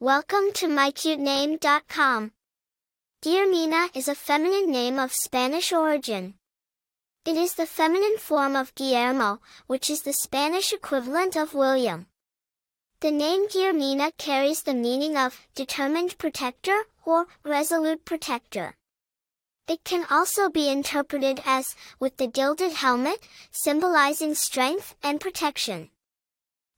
Welcome to mycutename.com. Mina is a feminine name of Spanish origin. It is the feminine form of Guillermo, which is the Spanish equivalent of William. The name Guillermina carries the meaning of determined protector or resolute protector. It can also be interpreted as with the gilded helmet, symbolizing strength and protection.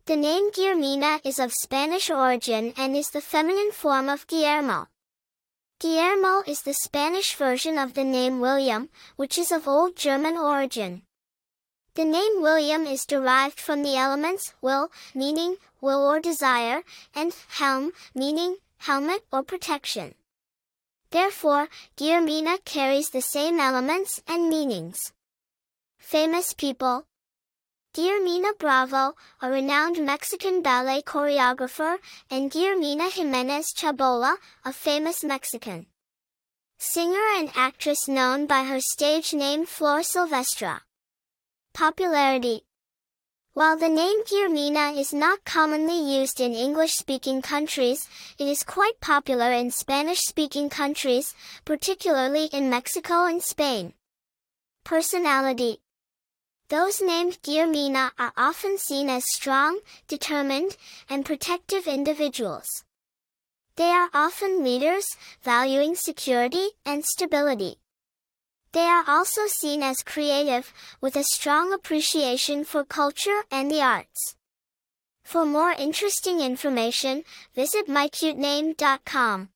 The name Guillermina is of Spanish origin and is the feminine form of Guillermo. Guillermo is the Spanish version of the name William, which is of Old German origin. The name William is derived from the elements will, meaning will or desire, and helm, meaning helmet or protection. Therefore, Guillermina carries the same elements and meanings. Famous people, Guillermina Bravo, a renowned Mexican ballet choreographer, and Guillermina Jimenez Chabolla, a famous Mexican singer and actress known by her stage name Flor Silvestre. Popularity While the name Guillermina is not commonly used in English-speaking countries, it is quite popular in Spanish-speaking countries, particularly in Mexico and Spain. Personality those named Guillermina are often seen as strong, determined, and protective individuals. They are often leaders, valuing security and stability. They are also seen as creative, with a strong appreciation for culture and the arts. For more interesting information, visit mycutename.com.